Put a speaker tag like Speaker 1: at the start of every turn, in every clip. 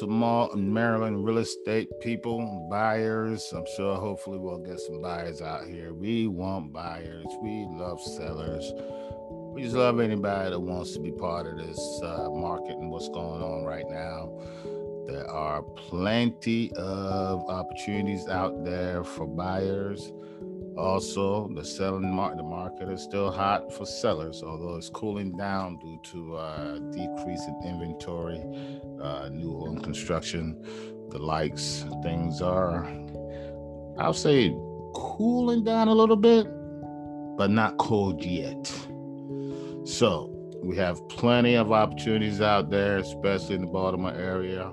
Speaker 1: Baltimore and Maryland real estate people, buyers. I'm sure hopefully we'll get some buyers out here. We want buyers. We love sellers. We just love anybody that wants to be part of this uh, market and what's going on right now. There are plenty of opportunities out there for buyers. Also, the selling market, the market is still hot for sellers, although it's cooling down due to uh, decrease in inventory, uh, new home construction, the likes. Things are, I'll say, cooling down a little bit, but not cold yet. So we have plenty of opportunities out there, especially in the Baltimore area.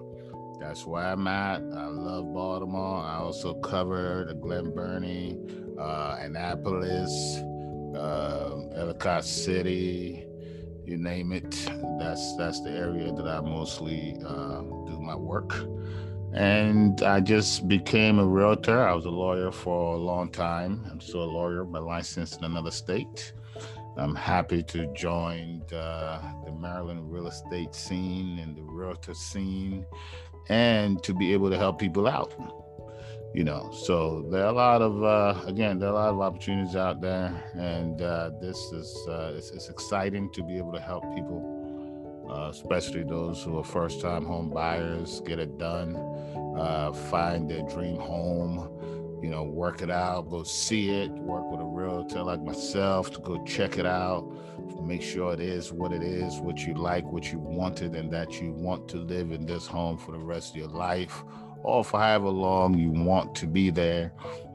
Speaker 1: That's where I'm at. I love Baltimore. I also cover the Glen Burnie, uh, Annapolis, uh, Ellicott City, you name it. That's that's the area that I mostly uh, do my work. And I just became a realtor. I was a lawyer for a long time. I'm still a lawyer, but licensed in another state. I'm happy to join the, the Maryland real estate scene and the realtor scene and to be able to help people out you know so there are a lot of uh, again there are a lot of opportunities out there and uh, this is uh, it's, it's, exciting to be able to help people uh, especially those who are first time home buyers get it done uh, find their dream home you know work it out go see it work with a realtor like myself to go check it out make sure it is what it is, what you like, what you wanted, and that you want to live in this home for the rest of your life, or for however long you want to be there.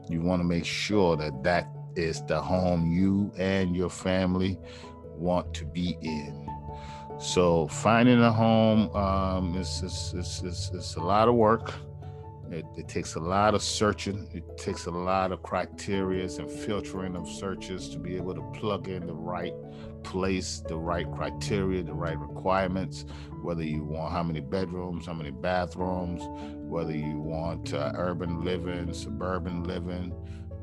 Speaker 1: You want to make sure that that is the home you and your family want to be in. So finding a home um, is, is, is, is, a lot of work. It, it, takes a lot of searching. It takes a lot of criterias and filtering of searches to be able to plug in the right place, the right criteria, the right requirements. Whether you want how many bedrooms, how many bathrooms, whether you want uh, urban living, suburban living,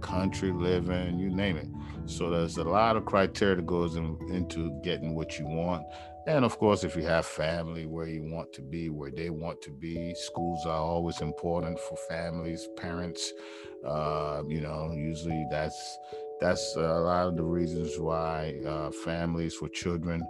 Speaker 1: country living, you name it. So there's a lot of criteria that goes in, into getting what you want. And of course, if you have family where you want to be, where they want to be, schools are always important for families, parents. Uh, you know, usually that's that's a lot of the reasons why uh, families for children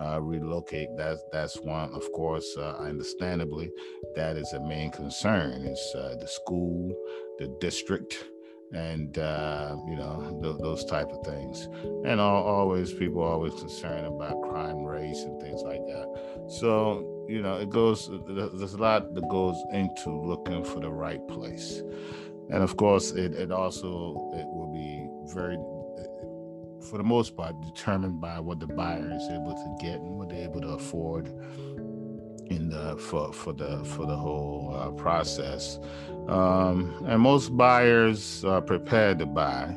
Speaker 1: uh, relocate. That's that's one, of course, uh, understandably, that is a main concern. Is uh, the school, the district, and uh, you know th- those type of things and all, always people are always concerned about crime race and things like that so you know it goes there's a lot that goes into looking for the right place and of course it, it also it very for the most part determined by what the buyer is able to get and what they're able to afford in the for for the for the whole uh, process. Um, and most buyers are prepared to buy.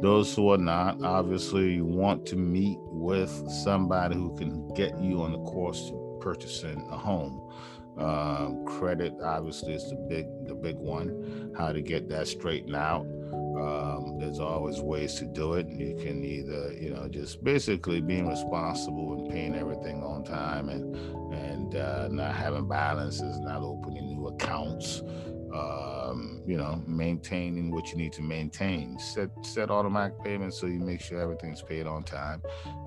Speaker 1: Those who are not, obviously, you want to meet with somebody who can get you on the course to purchasing a home. Um, credit obviously is the big the big one. How to get that straightened out. Um, there's always ways to do it. You can either, you know, just basically being responsible and paying everything on time and and uh, not having balances, not opening new accounts. Um, you know, maintaining what you need to maintain. Set set automatic payments so you make sure everything's paid on time.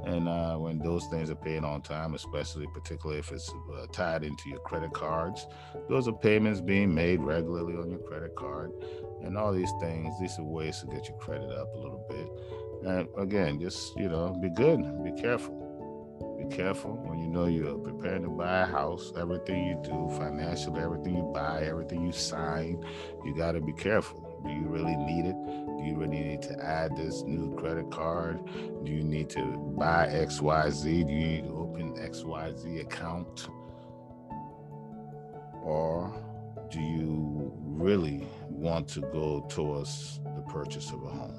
Speaker 1: And uh, when those things are paid on time, especially particularly if it's uh, tied into your credit cards, those are payments being made regularly on your credit card and all these things. These are ways to get your credit up a little bit. And again, just you know, be good, be careful. Careful when you know you're preparing to buy a house. Everything you do, financially, everything you buy, everything you sign, you got to be careful. Do you really need it? Do you really need to add this new credit card? Do you need to buy XYZ? Do you need to open XYZ account? Or do you really want to go towards the purchase of a home?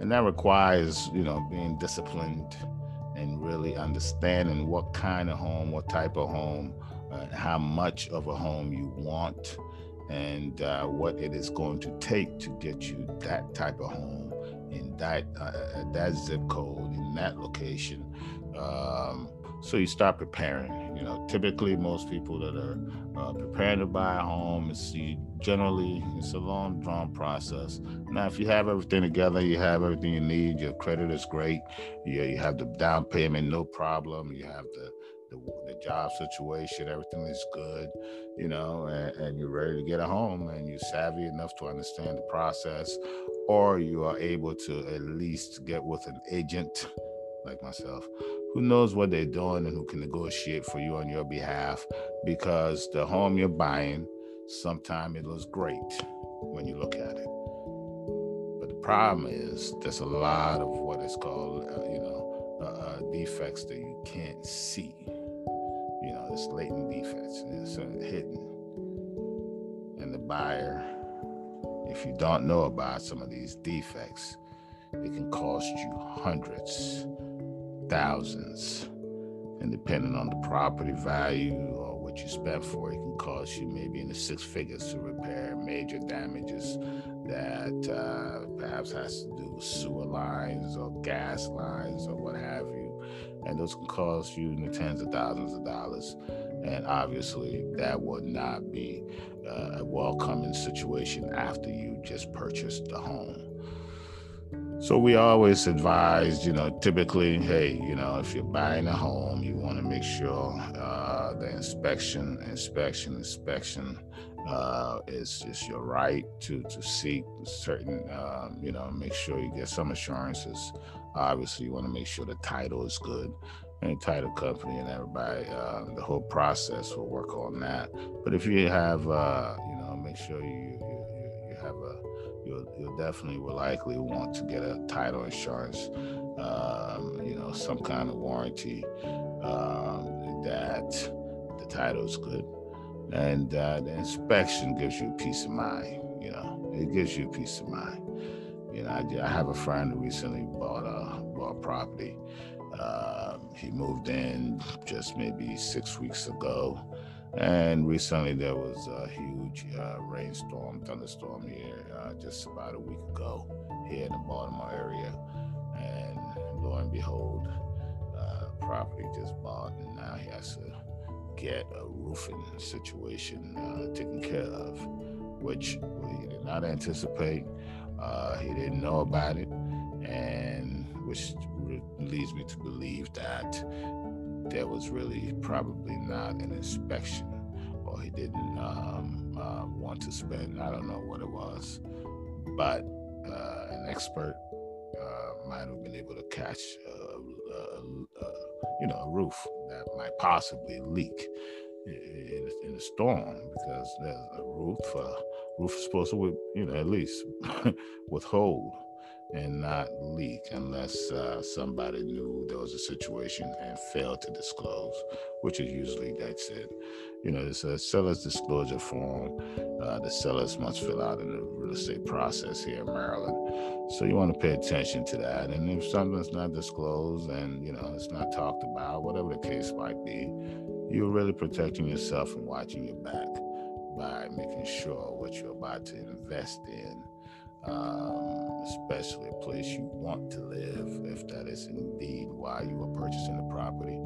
Speaker 1: And that requires, you know, being disciplined and really understanding what kind of home, what type of home, uh, how much of a home you want, and uh, what it is going to take to get you that type of home in that uh, that zip code in that location. Um, So you start preparing. You know, typically most people that are uh, preparing to buy a home, it's you generally it's a long drawn process. Now, if you have everything together, you have everything you need. Your credit is great. You, you have the down payment, no problem. You have the the, the job situation, everything is good, you know, and, and, you're ready to get a home and you're savvy enough to understand the process, or you are able to at least get with an agent like myself who knows what they're doing and who can negotiate for you on your behalf because the home you're buying, sometimes it looks great when you look at it. But the problem is there's a lot of what is called, uh, you know, uh, uh defects that you can't see. You know, it's latent defects, it's hidden. And the buyer, if you don't know about some of these defects, it can cost you hundreds thousands. And depending on the property value or what you spent for it, can cost you maybe in the six figures to repair major damages that uh, perhaps has to do with sewer lines or gas lines or what have you. And those can cost you in the tens of thousands of dollars. And obviously, that would not be uh, a welcoming situation after you just purchased the home. So we always advise, you know, typically, hey, you know, if you're buying a home, you want to make sure uh, the inspection, inspection, inspection uh, is is your right to to seek certain, um, you know, make sure you get some assurances. Obviously, you want to make sure the title is good, and title company and everybody, uh, the whole process will work on that. But if you have, uh, you know, make sure you you, you have a you'll, you'll definitely will likely want to get a title insurance, um, you know, some kind of warranty um, that the title is good. And uh, the inspection gives you peace of mind, you know, it gives you peace of mind. You know, I, I have a friend who recently bought a, bought property. Uh, he moved in just maybe six weeks ago and recently there was a huge uh, rainstorm, thunderstorm here uh, just about a week ago here in the Baltimore area. And lo and behold, uh, property just bought, and now he has to get a roofing situation uh, taken care of, which he did not anticipate. Uh, he didn't know about it, and which leads me to believe that there was really probably not an inspection or he didn't um, uh, want to spend. I don't know what it was, but uh, an expert uh, might have been able to catch, you know, a roof that might possibly leak in, in a storm because there's a roof. Uh, roof is supposed to, you know, at least withhold and not leak unless uh, somebody knew there was a situation and failed to disclose, which is usually that's it. You know, it's a seller's disclosure form uh, the sellers must fill out in the real estate process here in Maryland. So you want to pay attention to that. And if something's not disclosed and, you know, it's not talked about, whatever the case might be, you're really protecting yourself and watching your back by making sure what you're about to invest in um, especially a place you want to live, if that is indeed why you are purchasing the property,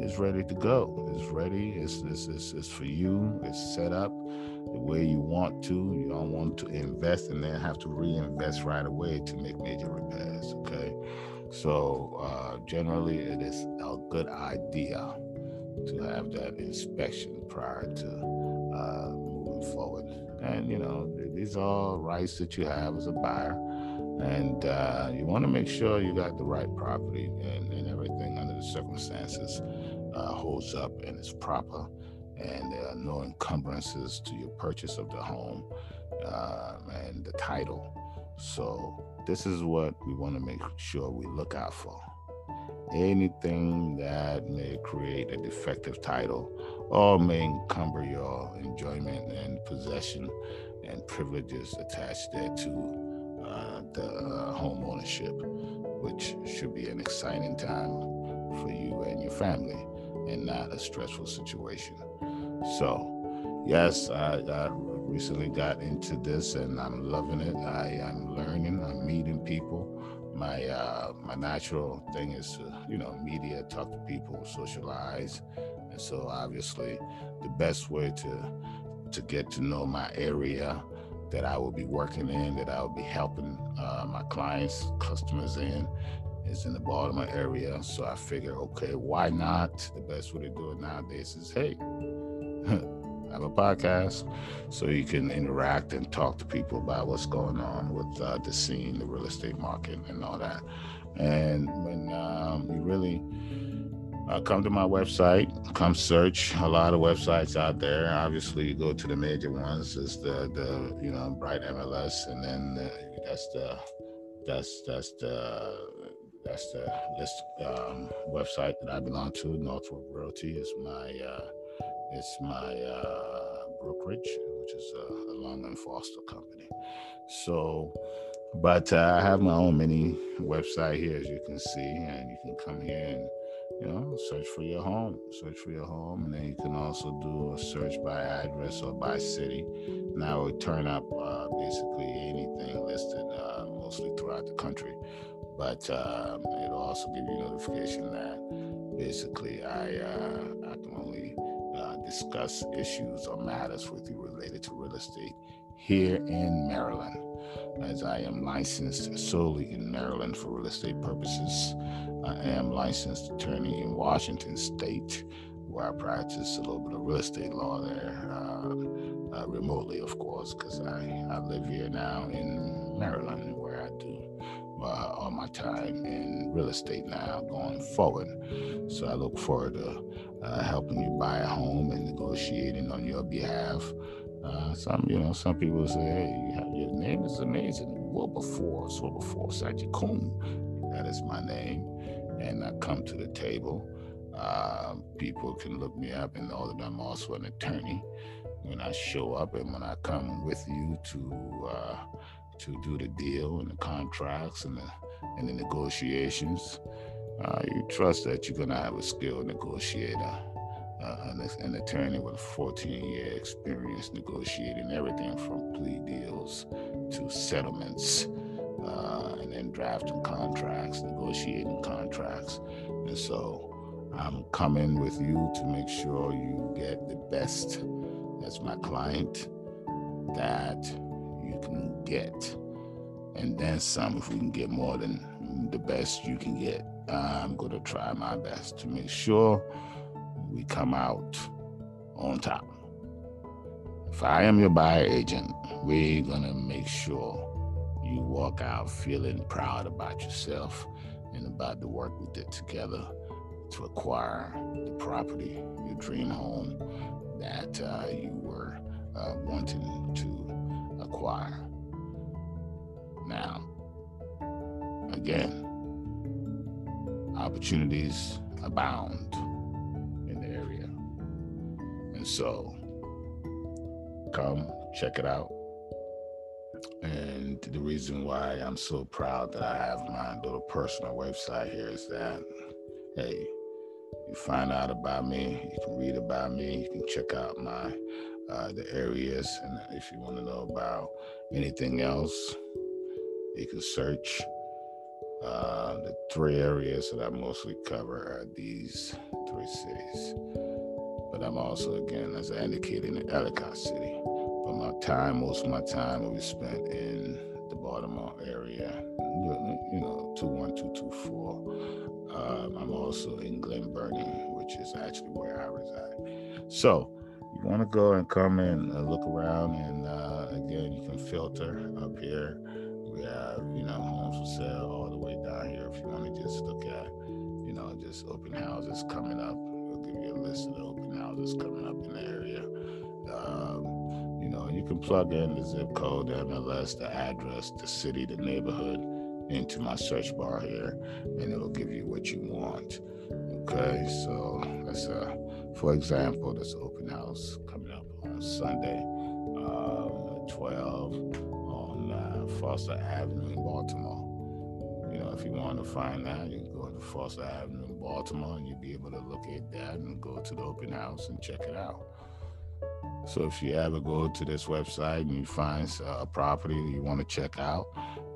Speaker 1: is ready to go. It's ready. It's, it's, it's, it's for you. It's set up the way you want to. You don't want to invest and then have to reinvest right away to make major repairs. Okay. So uh, generally, it is a good idea to have that inspection prior to uh, moving forward. And you know, these are all rights that you have as a buyer. And uh, you want to make sure you got the right property and, and everything under the circumstances uh, holds up and is proper. And there are no encumbrances to your purchase of the home uh, and the title. So, this is what we want to make sure we look out for anything that may create a defective title or may encumber your enjoyment and possession and privileges attached there to uh, the uh, home ownership, which should be an exciting time for you and your family and not a stressful situation. So, yes, I, I recently got into this and I'm loving it. I, am learning, I'm meeting people, my uh, my natural thing is to you know media, talk to people, socialize, and so obviously the best way to to get to know my area that I will be working in, that I will be helping uh, my clients, customers in, is in the Baltimore area. So I figure, okay, why not? The best way to do it nowadays is, hey, I have a podcast so you can interact and talk to people about what's going on with uh, the scene, the real estate market, and all that. And when um, you really uh, come to my website, come search a lot of websites out there. Obviously, you go to the major ones. Is the the you know Bright MLS, and then the, that's the that's that's the that's the list um, website that I belong to. Northwood Realty is my uh, it's my uh, brokerage, which is a, a Long and Foster company. So, but uh, I have my own mini website here, as you can see, and you can come here and you know, search for your home, search for your home, and then you can also do a search by address or by city. Now it turn up uh, basically anything listed, uh, mostly throughout the country, but um, it'll also give you notification that basically I uh, I can only uh, discuss issues or matters with you related to real estate here in Maryland, as I am licensed solely in Maryland for real estate purposes. I am licensed attorney in Washington State, where I practice a little bit of real estate law there, uh, uh, remotely, of course, because I, I live here now in Maryland, where I do uh, all my time in real estate now going forward. So I look forward to uh, helping you buy a home and negotiating on your behalf. Uh, some, you know, some people say, "Hey, your name is amazing." Wilberforce, Wilberforce Agyekum, that is my name and I come to the table. Uh, people can look me up and know that I'm also an attorney. When I show up and when I come with you to uh, to do the deal and the contracts and the and the negotiations, uh, you trust that you're gonna have a skilled negotiator. Uh, an, attorney with 14 year experience negotiating everything from plea deals to settlements uh, and then drafting contracts, negotiating contracts. And so I'm coming with you to make sure you get the best as my client that you can get. And then some, if we can get more than the best you can get, I'm going to try my best to make sure we come out on top. If I am your buyer agent, we're going to make sure you walk out feeling proud about yourself and about the work we did together to acquire the property, your dream home that uh, you were uh, wanting to acquire. Now, again, opportunities abound so, come check it out. And the reason why I'm so proud that I have my little personal website here is that, hey, you find out about me, you can read about me, you can check out my uh, the areas, and if you want to know about anything else, you can search. Uh, the three areas that I mostly cover are these three cities. But I'm also, again, as I indicated, in Ellicott City. But my time, most of my time will be spent in the Baltimore area, you know, 21224. Um, I'm also in Glen Burnie, which is actually where I reside. So, you want to go and come and uh, look around, and uh, again, you can filter up here. We have, you know, homes for sale all the way down here. If you want to just look at, you know, just open houses coming up, list of the open houses coming up in the area. Um, you know, you can plug in the zip code, the MLS, the address, the city, the neighborhood into my search bar here, and it'll give you what you want. Okay, so that's uh, for example, this open house coming up on Sunday, um, 12 on uh, Foster Avenue in Baltimore. You know, if you want to find that, you can go to Foster Avenue Baltimore, and you'll be able to look at that and go to the open house and check it out. So if you ever go to this website and you find a property that you want to check out,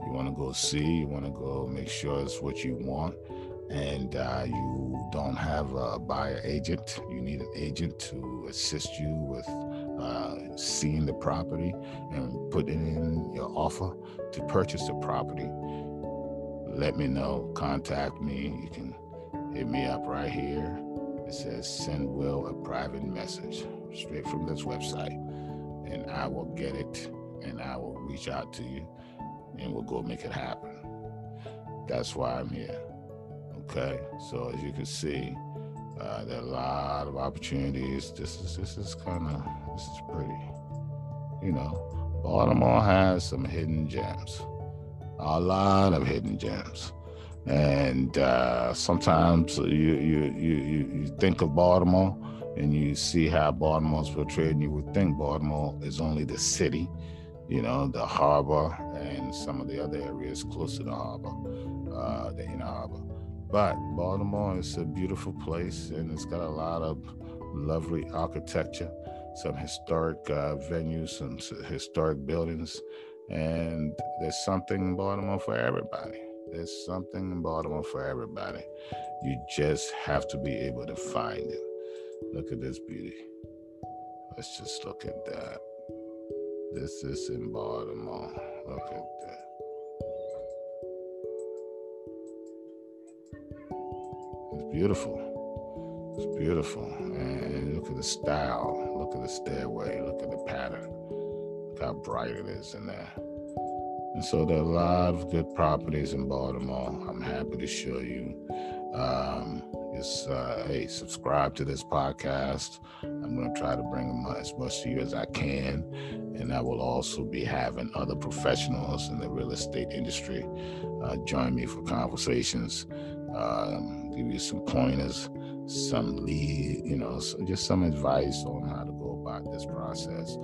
Speaker 1: you want to go see, you want to go make sure it's what you want, and uh, you don't have a buyer agent, you need an agent to assist you with uh, seeing the property and putting in your offer to purchase the property. Let me know. Contact me. You can hit me up right here. It says send Will a private message straight from this website, and I will get it and I will reach out to you and we'll go make it happen. That's why I'm here. Okay, so as you can see, uh, there are a lot of opportunities. This is this is kind of this is pretty. You know, Baltimore has some hidden gems, a lot of hidden gems, and uh, sometimes you you you you think of Baltimore and you see how Baltimore's portrayed, and you would think Baltimore is only the city, you know, the harbor and some of the other areas close to the harbor, uh, the inner harbor. But Baltimore is a beautiful place and it's got a lot of lovely architecture, some historic uh, venues, some historic buildings, and there's something in Baltimore for everybody. There's something in Baltimore for everybody. You just have to be able to find it. Look at this beauty. Let's just look at that. This is in Baltimore. Look at that. It's beautiful. It's beautiful. And look at the style. Look at the stairway. Look at the pattern. Look how bright it is in there. And so there are a lot of good properties in Baltimore. I'm happy to show you. Um, just uh, hey, subscribe to this podcast. I'm going to try to bring them as much to you as I can, and I will also be having other professionals in the real estate industry uh, join me for conversations. Um, give you some pointers, some lead, you know, just some advice on how to go about this process.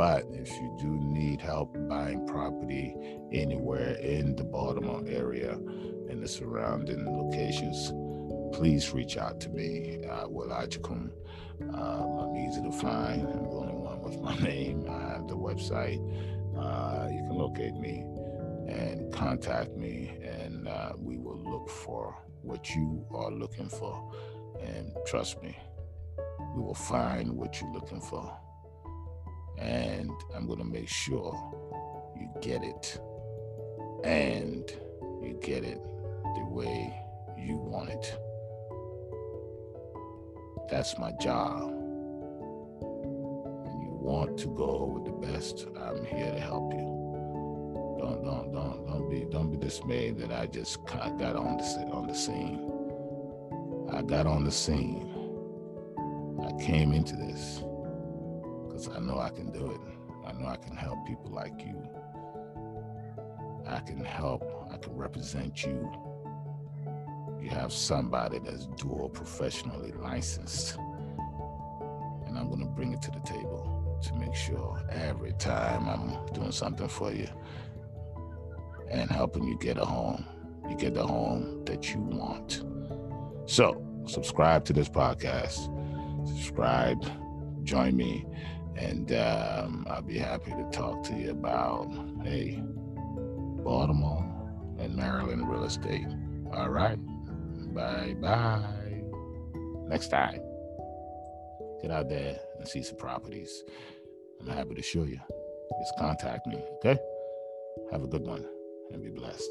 Speaker 1: But if you do need help buying property anywhere in the Baltimore area and the surrounding locations, please reach out to me. Uh, Wil Agyekum. Um, I'm easy to find. I'm the only one with my name. I have the website. Uh, you can locate me and contact me, and uh, we will look for what you are looking for. And trust me, we will find what you're looking for. And I'm going to make sure you get it. And you get it the way you want it. That's my job. And you want to go with the best, I'm here to help you. Don't don't don't don't be don't be dismayed that I just got on the on the scene. I got on the scene. I came into this because I know I can do it. I know I can help people like you. I can help. I can represent you. You have somebody that's dual professionally licensed. And I'm going to bring it to the table to make sure every time I'm doing something for you, and helping you get a home. You get the home that you want. So, subscribe to this podcast. Subscribe, join me, and um, I'll be happy to talk to you about, hey, Baltimore and Maryland real estate. All right. Bye bye. Next time, get out there and see some properties. I'm happy to show you. Just contact me, okay? Have a good one and be blessed.